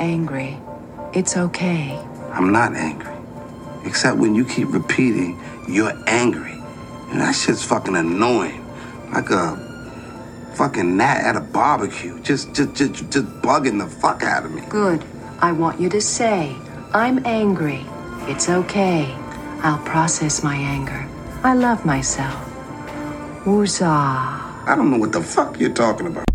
angry. It's okay. I'm not angry. Except when you keep repeating, you're angry. And that shit's fucking annoying. Like a fucking gnat at a barbecue. Just, just, just, just bugging the fuck out of me. Good. I want you to say, I'm angry. It's okay. I'll process my anger. I love myself. Woozah. I don't know what the fuck you're talking about.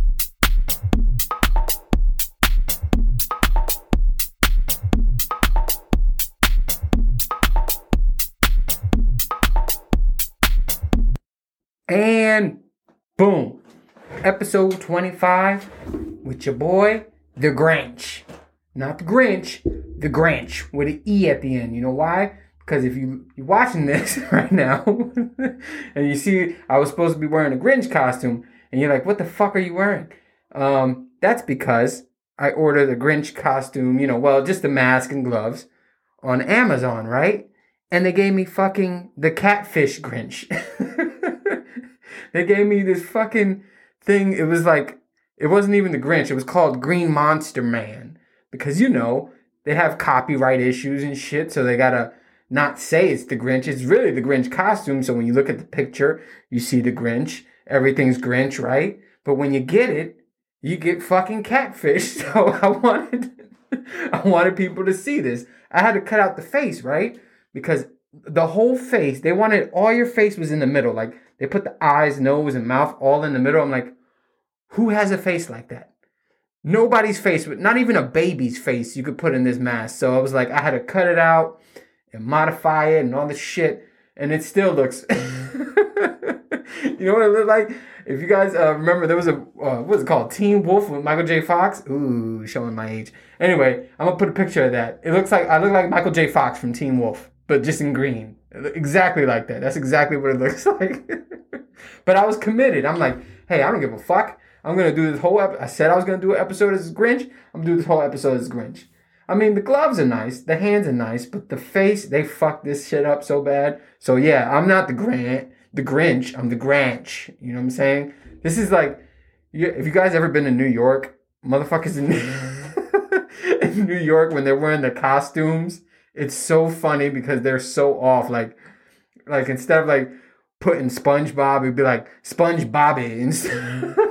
And boom. Episode 25 with your boy, The Grinch. Not the Grinch, The Grinch with an E at the end. You know why? Because if you, you're watching this right now and you see I was supposed to be wearing a Grinch costume and you're like, what the fuck are you wearing? Um, that's because I ordered a Grinch costume, you know, well, just the mask and gloves on Amazon, right? And they gave me fucking the catfish Grinch. they gave me this fucking thing. It was like, it wasn't even the Grinch. It was called Green Monster Man. Because, you know, they have copyright issues and shit. So they gotta not say it's the Grinch. It's really the Grinch costume. So when you look at the picture, you see the Grinch. Everything's Grinch, right? But when you get it, you get fucking catfish. So I wanted, I wanted people to see this. I had to cut out the face, right? Because the whole face, they wanted all your face was in the middle. Like they put the eyes, nose, and mouth all in the middle. I'm like, who has a face like that? Nobody's face, but not even a baby's face, you could put in this mask. So I was like, I had to cut it out and modify it and all this shit, and it still looks. you know what it looked like? If you guys uh, remember, there was a uh, what's it called, Teen Wolf with Michael J. Fox. Ooh, showing my age. Anyway, I'm gonna put a picture of that. It looks like I look like Michael J. Fox from Teen Wolf, but just in green. Exactly like that. That's exactly what it looks like. but I was committed. I'm like, hey, I don't give a fuck. I'm gonna do this whole. I said I was gonna do an episode as Grinch. I'm gonna do this whole episode as Grinch. I mean, the gloves are nice, the hands are nice, but the face, they fucked this shit up so bad. So yeah, I'm not the Grant, the Grinch. I'm the Granch. You know what I'm saying? This is like, if you guys ever been to New York, motherfuckers in, in New York when they're wearing the costumes, it's so funny because they're so off. Like, like instead of like putting SpongeBob, it'd be like Sponge Bobby instead. Mm-hmm.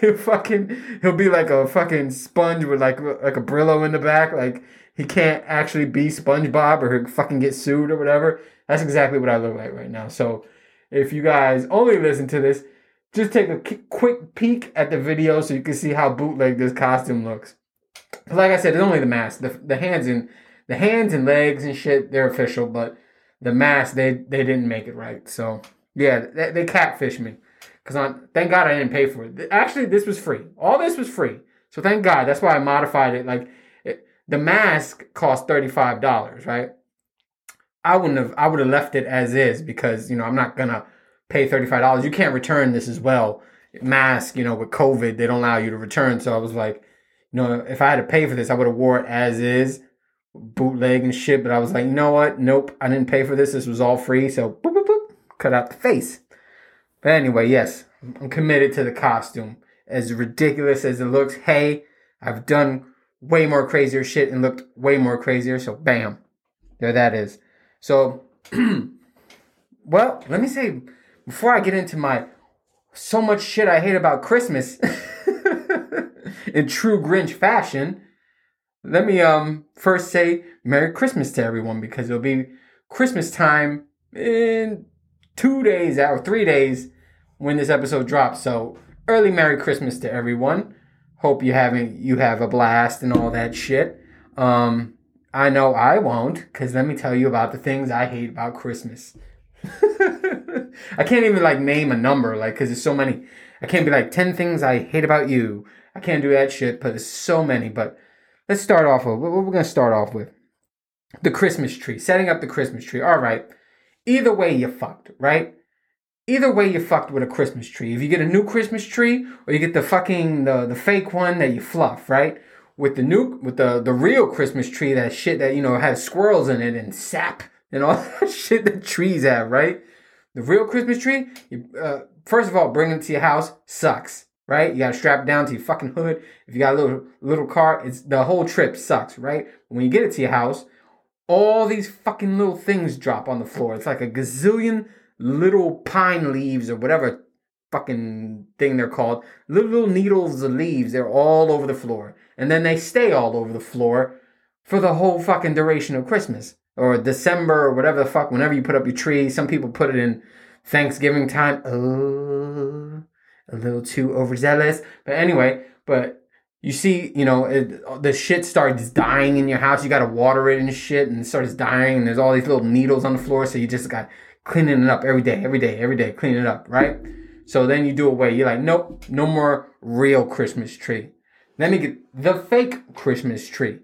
he'll fucking he'll be like a fucking sponge with like like a Brillo in the back. Like he can't actually be SpongeBob or he'll fucking get sued or whatever. That's exactly what I look like right now. So if you guys only listen to this, just take a quick peek at the video so you can see how bootleg this costume looks. Like I said, it's only the mask. The, the hands and the hands and legs and shit, they're official, but the mask they they didn't make it right. So yeah, they, they catfish me. Cause I thank God I didn't pay for it. Actually, this was free. All this was free. So thank God. That's why I modified it. Like it, the mask cost thirty five dollars, right? I wouldn't have. I would have left it as is because you know I'm not gonna pay thirty five dollars. You can't return this as well. Mask, you know, with COVID, they don't allow you to return. So I was like, you know, if I had to pay for this, I would have wore it as is, bootleg and shit. But I was like, you know what? Nope, I didn't pay for this. This was all free. So boop boop boop, cut out the face. But anyway, yes, I'm committed to the costume. As ridiculous as it looks, hey, I've done way more crazier shit and looked way more crazier. So bam, there that is. So, well, let me say before I get into my so much shit I hate about Christmas in true Grinch fashion, let me um first say Merry Christmas to everyone because it'll be Christmas time in two days or three days when this episode drops. So early Merry Christmas to everyone. Hope you having you have a blast and all that shit. Um, I know I won't, because let me tell you about the things I hate about Christmas. I can't even like name a number, like, because there's so many. I can't be like 10 things I hate about you. I can't do that shit, but there's so many. But let's start off with what we're going to start off with the Christmas tree, setting up the Christmas tree. All right. Either way, you fucked, right? Either way, you fucked with a Christmas tree. If you get a new Christmas tree or you get the fucking the, the fake one that you fluff, right? With the new with the the real Christmas tree, that shit that you know has squirrels in it and sap and all that shit that trees have, right? The real Christmas tree, you, uh, first of all, bringing it to your house sucks. Right? You gotta strap down to your fucking hood. If you got a little little car, it's the whole trip sucks, right? When you get it to your house, all these fucking little things drop on the floor. It's like a gazillion little pine leaves or whatever fucking thing they're called. Little, little needles of leaves, they're all over the floor. And then they stay all over the floor for the whole fucking duration of Christmas or December or whatever the fuck, whenever you put up your tree. Some people put it in Thanksgiving time. Oh, a little too overzealous. But anyway, but you see, you know, it, the shit starts dying in your house. You got to water it and shit, and it starts dying. And there's all these little needles on the floor, so you just got cleaning it up every day, every day, every day, clean it up, right? So then you do away. You're like, nope, no more real Christmas tree. Let me get the fake Christmas tree,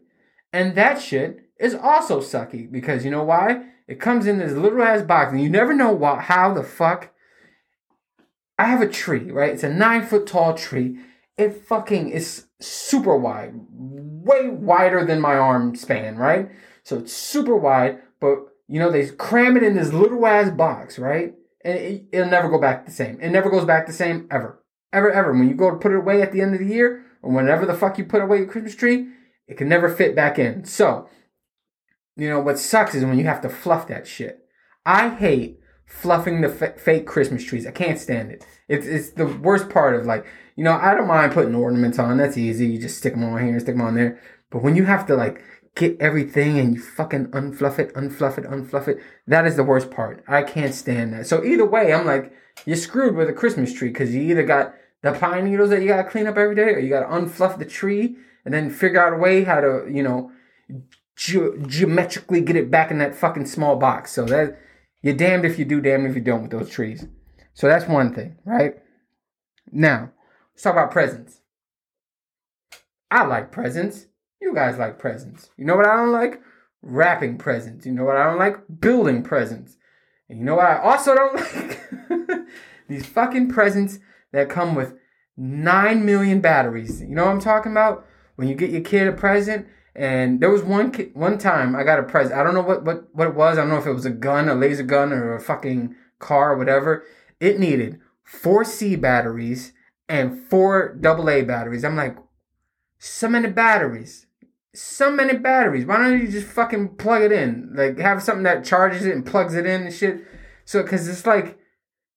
and that shit is also sucky because you know why? It comes in this little ass box, and you never know what, how the fuck. I have a tree, right? It's a nine foot tall tree. It fucking is super wide, way wider than my arm span, right? So it's super wide, but you know, they cram it in this little ass box, right? And it, it'll never go back the same. It never goes back the same ever. Ever, ever. When you go to put it away at the end of the year, or whenever the fuck you put away your Christmas tree, it can never fit back in. So, you know, what sucks is when you have to fluff that shit. I hate fluffing the f- fake Christmas trees. I can't stand it. It's, it's the worst part of like, you know, I don't mind putting ornaments on. That's easy. You just stick them on here, stick them on there. But when you have to like get everything and you fucking unfluff it, unfluff it, unfluff it, that is the worst part. I can't stand that. So either way, I'm like, you're screwed with a Christmas tree because you either got the pine needles that you gotta clean up every day, or you gotta unfluff the tree and then figure out a way how to, you know, ge- geometrically get it back in that fucking small box. So that you're damned if you do, damned if you don't with those trees. So that's one thing, right? Now, let's talk about presents. I like presents. You guys like presents. You know what I don't like? Wrapping presents. You know what I don't like? Building presents. And you know what I also don't like? These fucking presents that come with 9 million batteries. You know what I'm talking about? When you get your kid a present, and there was one one time I got a present. I don't know what, what, what it was. I don't know if it was a gun, a laser gun, or a fucking car or whatever. It needed four C batteries and four AA batteries. I'm like, so many batteries. So many batteries. Why don't you just fucking plug it in? Like have something that charges it and plugs it in and shit. So, cause it's like,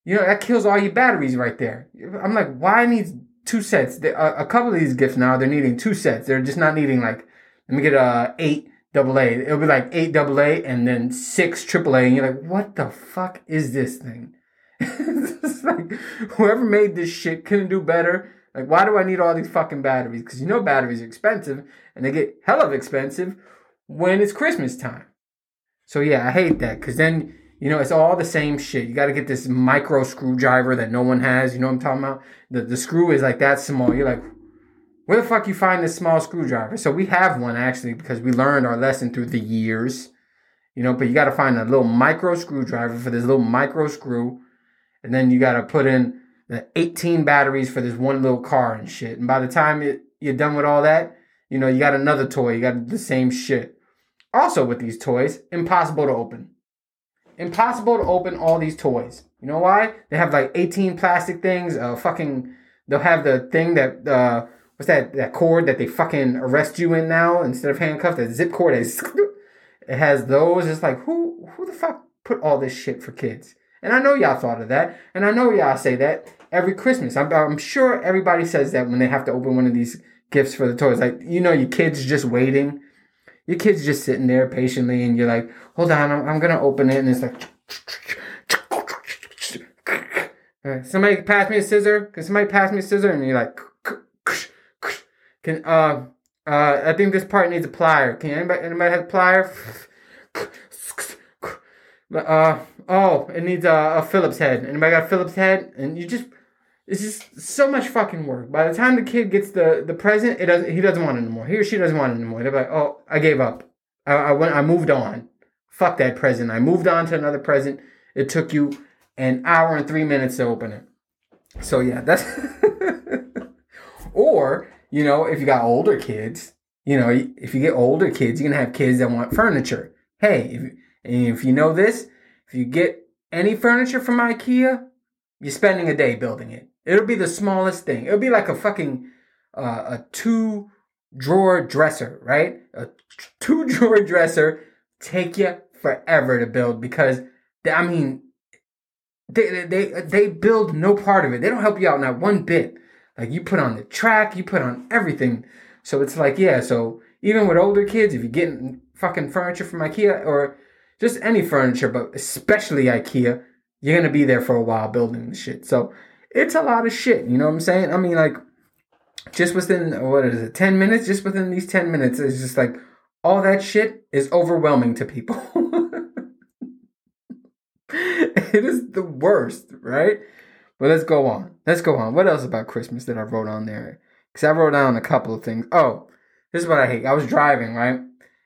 you know, that kills all your batteries right there. I'm like, why needs two sets? A couple of these gifts now, they're needing two sets. They're just not needing like, let me get a eight double A. It'll be like eight double A and then six triple A. And you're like, what the fuck is this thing? it's like, whoever made this shit couldn't do better. Like, why do I need all these fucking batteries? Because you know batteries are expensive and they get hell of expensive when it's Christmas time. So yeah, I hate that because then you know it's all the same shit. You got to get this micro screwdriver that no one has. You know what I'm talking about? The the screw is like that small. You're like, where the fuck you find this small screwdriver? So we have one actually because we learned our lesson through the years. You know, but you got to find a little micro screwdriver for this little micro screw, and then you got to put in the 18 batteries for this one little car and shit. And by the time it, you're done with all that, you know, you got another toy. You got the same shit. Also, with these toys, impossible to open. Impossible to open all these toys. You know why? They have like 18 plastic things. Uh, fucking, they'll have the thing that, uh, what's that, that cord that they fucking arrest you in now instead of handcuffed, that zip cord. That it has those. It's like, who, who the fuck put all this shit for kids? And I know y'all thought of that. And I know y'all say that every Christmas. I'm, I'm sure everybody says that when they have to open one of these gifts for the toys. Like, you know, your kid's just waiting. Your kid's just sitting there patiently, and you're like, hold on, I'm, I'm to open it. And it's like, somebody pass me a scissor. Can somebody pass me a scissor? And you're like, can, uh, uh, I think this part needs a plier. Can anybody, anybody have a plier? Uh, oh, it needs a, a Phillips head. Anybody got a Phillips head? And you just, it's just so much fucking work. By the time the kid gets the, the present, it doesn't, he doesn't want it anymore. He or she doesn't want it anymore. They're like, oh, I gave up. I, I went, I moved on. Fuck that present. I moved on to another present. It took you an hour and three minutes to open it. So yeah, that's, or, you know, if you got older kids, you know, if you get older kids, you're gonna have kids that want furniture. Hey, if, if you know this, if you get any furniture from IKEA, you're spending a day building it. It'll be the smallest thing. It'll be like a fucking uh, a two drawer dresser, right? A two drawer dresser take you forever to build because they, I mean they they they build no part of it. They don't help you out not one bit. Like you put on the track, you put on everything. So it's like yeah. So even with older kids, if you're getting fucking furniture from IKEA or just any furniture, but especially IKEA, you're gonna be there for a while building the shit. So it's a lot of shit. You know what I'm saying? I mean, like just within what is it, ten minutes? Just within these ten minutes, it's just like all that shit is overwhelming to people. it is the worst, right? But let's go on. Let's go on. What else about Christmas that I wrote on there? Because I wrote down a couple of things. Oh, this is what I hate. I was driving, right?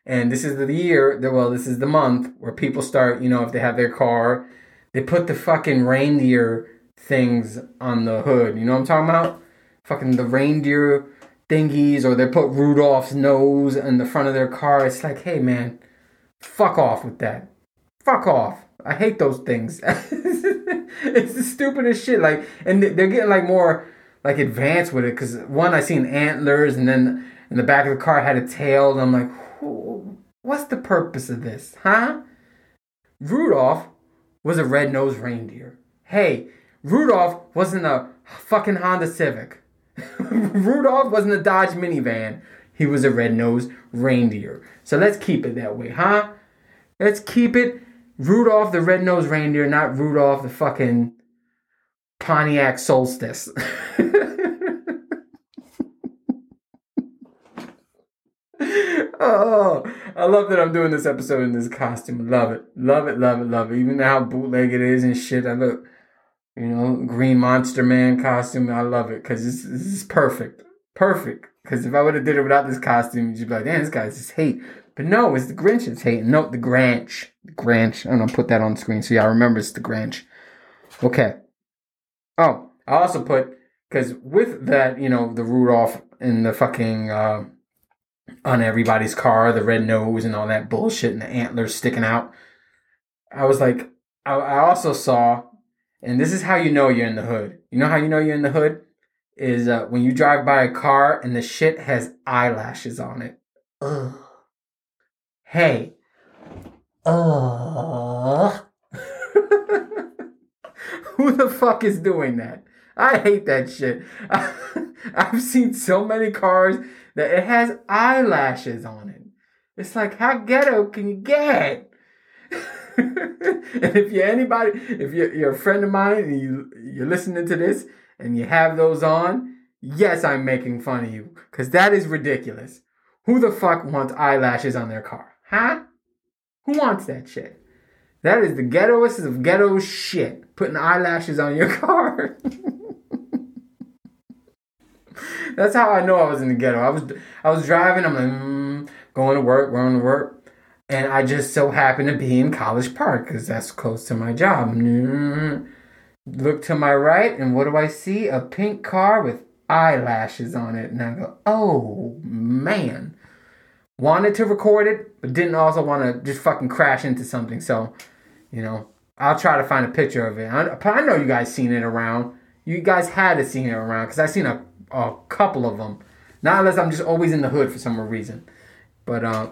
And this is the year, that, well, this is the month where people start, you know, if they have their car, they put the fucking reindeer things on the hood. You know what I'm talking about? Fucking the reindeer thingies, or they put Rudolph's nose in the front of their car. It's like, hey, man, fuck off with that. Fuck off. I hate those things. it's the stupidest shit. Like, and they're getting like more like advanced with it. Cause one, I seen antlers, and then in the back of the car had a tail, and I'm like, what's the purpose of this, huh? Rudolph was a red-nosed reindeer. Hey, Rudolph wasn't a fucking Honda Civic. Rudolph wasn't a Dodge minivan. He was a red-nosed reindeer. So let's keep it that way, huh? Let's keep it Rudolph the red-nosed reindeer, not Rudolph the fucking Pontiac Solstice. oh, I love that I'm doing this episode in this costume. Love it. Love it, love it, love it. Even how bootleg it is and shit. I look, you know, Green Monster Man costume. I love it because this, this is perfect. Perfect. Because if I would have did it without this costume, you'd be like, damn, this guy's just hate. But no, it's the Grinch that's hating. No, the Grinch. The Grinch. I'm going to put that on screen so y'all remember it's the Grinch. Okay. Oh, I also put, because with that, you know, the Rudolph and the fucking, uh, on everybody's car, the red nose and all that bullshit and the antlers sticking out. I was like, I, I also saw, and this is how you know you're in the hood. You know how you know you're in the hood? Is uh, when you drive by a car and the shit has eyelashes on it. Ugh. Hey. Uh. Ugh. Who the fuck is doing that? I hate that shit. I've seen so many cars that it has eyelashes on it. It's like, how ghetto can you get? and if you're anybody, if you're, you're a friend of mine and you, you're listening to this and you have those on, yes, I'm making fun of you because that is ridiculous. Who the fuck wants eyelashes on their car? Huh? Who wants that shit? That is the ghettoest of ghetto shit. Putting eyelashes on your car. That's how I know I was in the ghetto. I was I was driving. I'm like mm, going to work, going to work, and I just so happened to be in College Park because that's close to my job. Mm, look to my right, and what do I see? A pink car with eyelashes on it, and I go, "Oh man." Wanted to record it, but didn't also want to just fucking crash into something. So, you know, I'll try to find a picture of it. I, I know you guys seen it around. You guys had to seen it around because I seen a a couple of them. Not unless I'm just always in the hood for some reason. But um,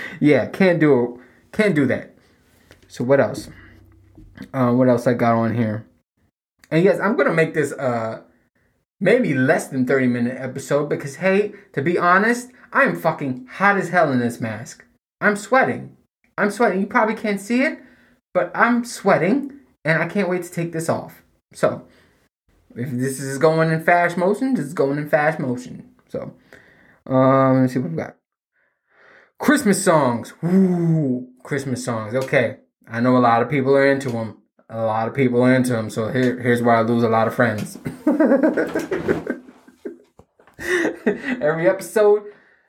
yeah, can't do can't do that. So what else? Uh, what else I got on here? And yes, I'm gonna make this uh maybe less than 30 minute episode because hey, to be honest, I am fucking hot as hell in this mask. I'm sweating. I'm sweating. You probably can't see it, but I'm sweating and I can't wait to take this off. So if this is going in fast motion, this is going in fast motion. So, um, let's see what we got. Christmas songs. Ooh, Christmas songs. Okay, I know a lot of people are into them. A lot of people into them. So here, here's where I lose a lot of friends. Every episode,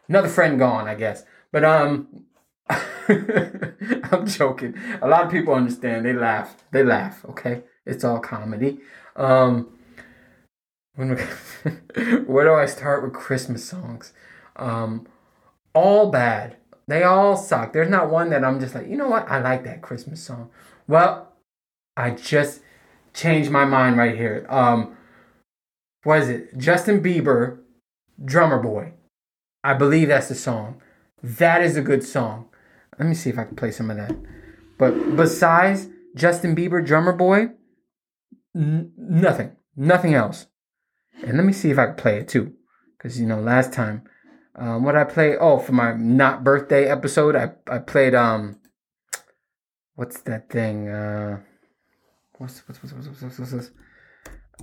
another friend gone, I guess. But um, I'm joking. A lot of people understand. They laugh. They laugh. Okay, it's all comedy. Um, when where do I start with Christmas songs? Um, all bad. They all suck. There's not one that I'm just like, you know what? I like that Christmas song. Well, I just changed my mind right here. Um, what is it? Justin Bieber, Drummer Boy. I believe that's the song. That is a good song. Let me see if I can play some of that. But besides Justin Bieber, Drummer Boy, n- nothing. Nothing else. And let me see if I can play it too. Because, you know, last time, um, what I play? Oh, for my not birthday episode, I, I played, um, what's that thing? Uh, what's, what's, what's, what's, what's, what's, what's,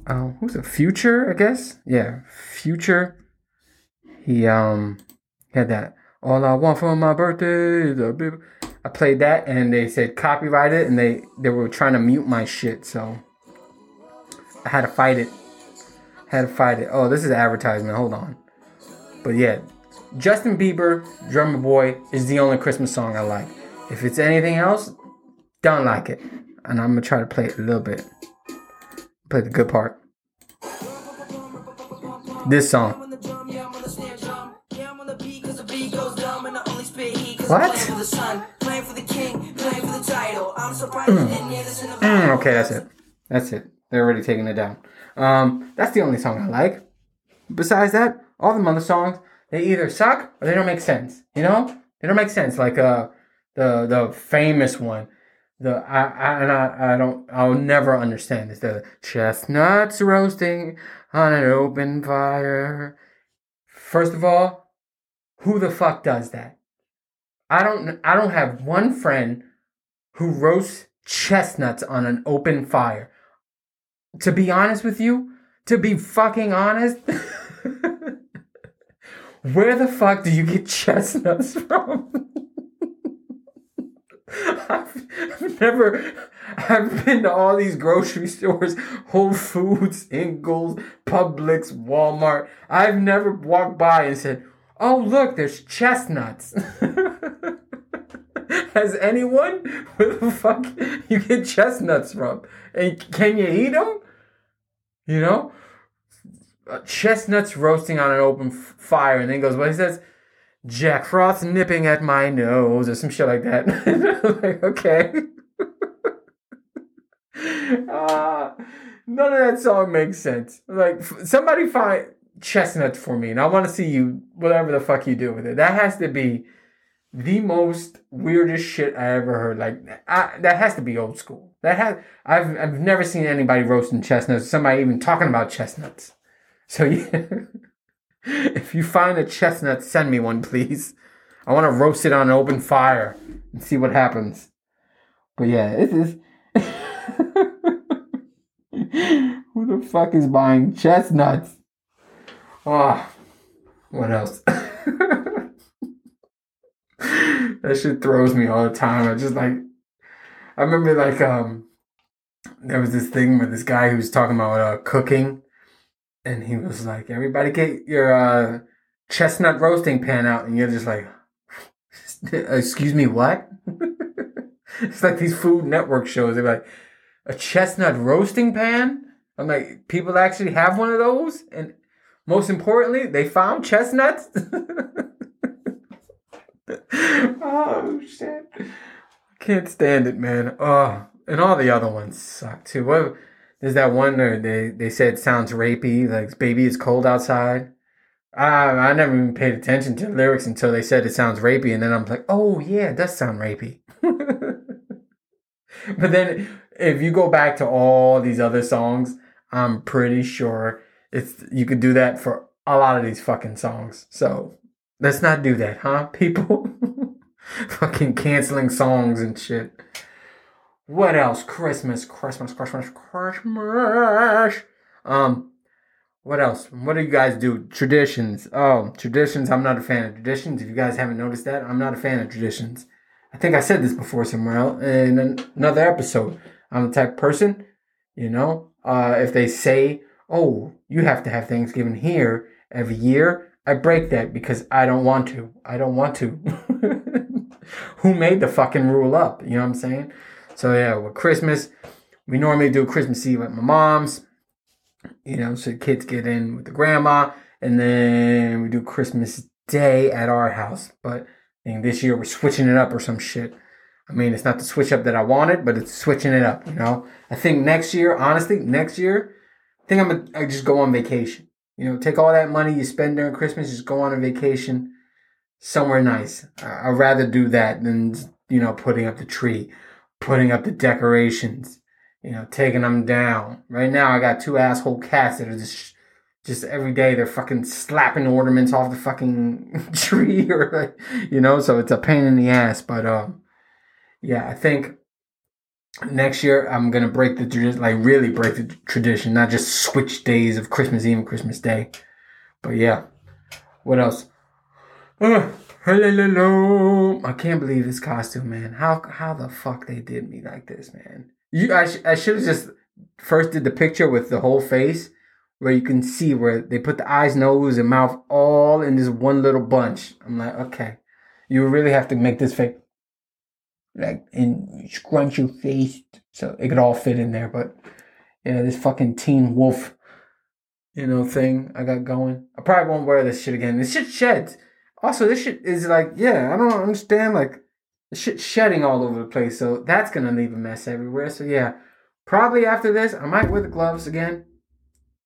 uh, who's the Future, I guess? Yeah, Future. He, um, had that. All I want for my birthday is a big. I played that and they said copyrighted and they, they were trying to mute my shit, so I had to fight it. Had to fight it. Oh, this is advertisement. Hold on. But yeah, Justin Bieber, Drummer Boy is the only Christmas song I like. If it's anything else, don't like it. And I'm gonna try to play it a little bit. Play the good part. This song. What? Mm, okay, that's it. That's it. They're already taking it down. Um, that's the only song I like. Besides that, all the other songs they either suck or they don't make sense. You know, they don't make sense. Like uh, the the famous one, the I I and I, I don't I'll never understand this. The chestnuts roasting on an open fire. First of all, who the fuck does that? I don't I don't have one friend who roasts chestnuts on an open fire. To be honest with you, to be fucking honest, where the fuck do you get chestnuts from? I've, never, I've been to all these grocery stores, Whole Foods, Ingles, Publix, Walmart. I've never walked by and said, oh, look, there's chestnuts. Has anyone? Where the fuck you get chestnuts from? And can you eat them? You know? Uh, chestnuts roasting on an open fire, and then goes, what he says? Jack Frost nipping at my nose, or some shit like that. like, okay. uh, none of that song makes sense. Like, somebody find chestnuts for me, and I want to see you, whatever the fuck you do with it. That has to be the most weirdest shit I ever heard. Like I, that has to be old school. That has I've I've never seen anybody roasting chestnuts. Somebody even talking about chestnuts. So yeah, if you find a chestnut, send me one, please. I want to roast it on an open fire and see what happens. But yeah, it is. Who the fuck is buying chestnuts? Oh, what else? that shit throws me all the time. I just like, I remember like um, there was this thing with this guy who was talking about uh, cooking, and he was like, "Everybody get your uh, chestnut roasting pan out," and you're just like, "Excuse me, what?" it's like these Food Network shows. They're like, "A chestnut roasting pan." I'm like, people actually have one of those, and most importantly, they found chestnuts. oh shit! Can't stand it, man. Oh, and all the other ones suck too. What? There's that one where they they said sounds rapey, like "Baby, it's cold outside." I I never even paid attention to the lyrics until they said it sounds rapey, and then I'm like, oh yeah, it does sound rapey. but then if you go back to all these other songs, I'm pretty sure it's you could do that for a lot of these fucking songs. So let's not do that, huh, people? fucking canceling songs and shit. What else? Christmas, Christmas, Christmas, Christmas. Um, what else? What do you guys do? Traditions. Oh, traditions. I'm not a fan of traditions. If you guys haven't noticed that, I'm not a fan of traditions. I think I said this before somewhere else in another episode. I'm the type person, you know, uh, if they say, oh, you have to have Thanksgiving here every year, I break that because I don't want to. I don't want to. Who made the fucking rule up? You know what I'm saying? So yeah, with Christmas, we normally do Christmas Eve at my mom's. You know, so the kids get in with the grandma, and then we do Christmas Day at our house. But this year we're switching it up or some shit. I mean, it's not the switch up that I wanted, but it's switching it up. You know, I think next year, honestly, next year I think I'm gonna I just go on vacation. You know, take all that money you spend during Christmas, just go on a vacation somewhere nice. I'd rather do that than you know putting up the tree, putting up the decorations, you know, taking them down. Right now, I got two asshole cats that are just just every day they're fucking slapping ornaments off the fucking tree or you know, so it's a pain in the ass. But um, yeah, I think next year I'm gonna break the tradition, like really break the tradition, not just switch days of Christmas Eve and Christmas Day. But yeah, what else? Uh, hello, I can't believe this costume, man. How how the fuck they did me like this, man? You, I, sh- I should have just first did the picture with the whole face, where you can see where they put the eyes, nose, and mouth all in this one little bunch. I'm like, okay, you really have to make this fake, like, and scrunch your face so it could all fit in there. But yeah, this fucking Teen Wolf, you know, thing I got going. I probably won't wear this shit again. This shit sheds. Also, this shit is like, yeah, I don't understand. Like, the shit shedding all over the place. So that's gonna leave a mess everywhere. So yeah, probably after this, I might wear the gloves again.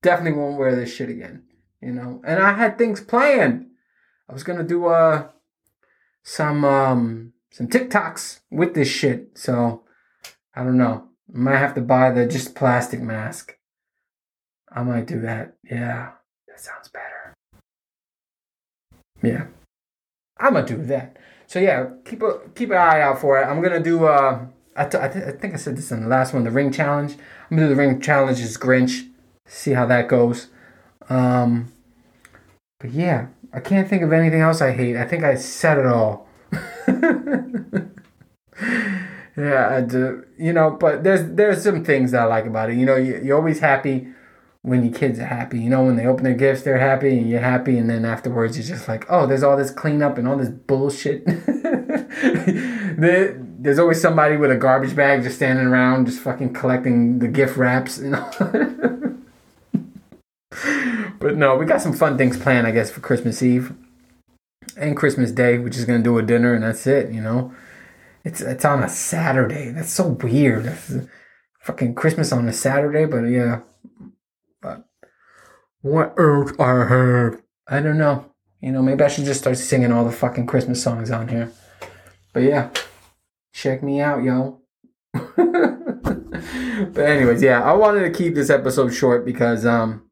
Definitely won't wear this shit again. You know, and I had things planned. I was gonna do uh some um some TikToks with this shit. So I don't know. I might have to buy the just plastic mask. I might do that. Yeah, that sounds better. Yeah, I'm gonna do that. So yeah, keep a keep an eye out for it. I'm gonna do. Uh, I, t- I, th- I think I said this in the last one, the ring challenge. I'm gonna do the ring challenge as Grinch. See how that goes. Um, but yeah, I can't think of anything else I hate. I think I said it all. yeah, I do. You know, but there's there's some things that I like about it. You know, you, you're always happy when your kids are happy. You know, when they open their gifts, they're happy and you're happy, and then afterwards you're just like, oh, there's all this cleanup and all this bullshit. there's always somebody with a garbage bag just standing around, just fucking collecting the gift wraps. You know. but no, we got some fun things planned, I guess, for Christmas Eve and Christmas Day. We're just gonna do a dinner and that's it. You know. It's it's on a Saturday. That's so weird. That's fucking Christmas on a Saturday, but yeah. But what else I have? I don't know. You know, maybe I should just start singing all the fucking Christmas songs on here. But yeah, check me out, yo. but anyways, yeah, I wanted to keep this episode short because um,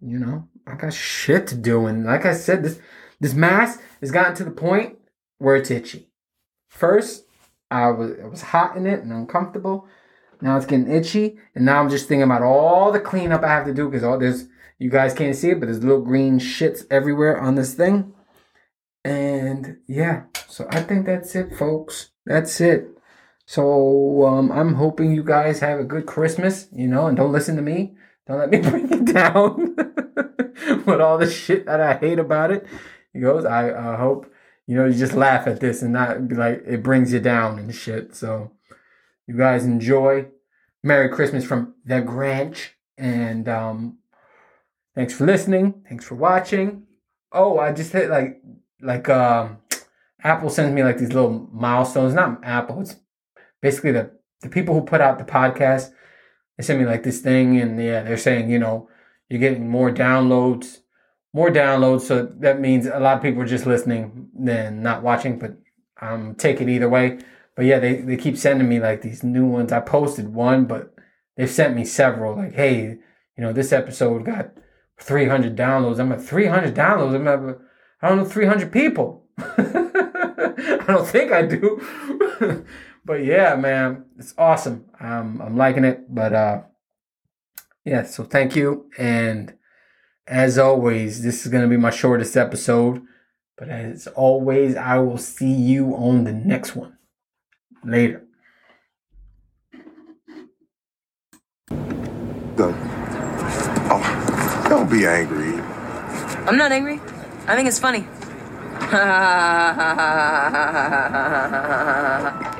you know, I got shit to do, and like I said, this this mask has gotten to the point where it's itchy. First, I was I was hot in it and uncomfortable. Now it's getting itchy, and now I'm just thinking about all the cleanup I have to do because all this you guys can't see it, but there's little green shits everywhere on this thing. And yeah, so I think that's it, folks. That's it. So um, I'm hoping you guys have a good Christmas, you know, and don't listen to me. Don't let me bring you down with all the shit that I hate about it. He goes, I uh, hope you know you just laugh at this and not be like it brings you down and shit. So you guys enjoy. Merry Christmas from the Grinch, and um, thanks for listening. Thanks for watching. Oh, I just hit like like um, Apple sends me like these little milestones. Not Apple. It's basically the the people who put out the podcast. They send me like this thing, and yeah, they're saying you know you're getting more downloads, more downloads. So that means a lot of people are just listening than not watching. But um, take it either way. But yeah, they, they keep sending me like these new ones. I posted one, but they've sent me several. Like, hey, you know, this episode got 300 downloads. I'm at 300 downloads. I'm at, I don't know, 300 people. I don't think I do. but yeah, man, it's awesome. Um, I'm liking it. But uh, yeah, so thank you. And as always, this is going to be my shortest episode. But as always, I will see you on the next one. Later. Don't, oh, don't be angry. I'm not angry. I think it's funny.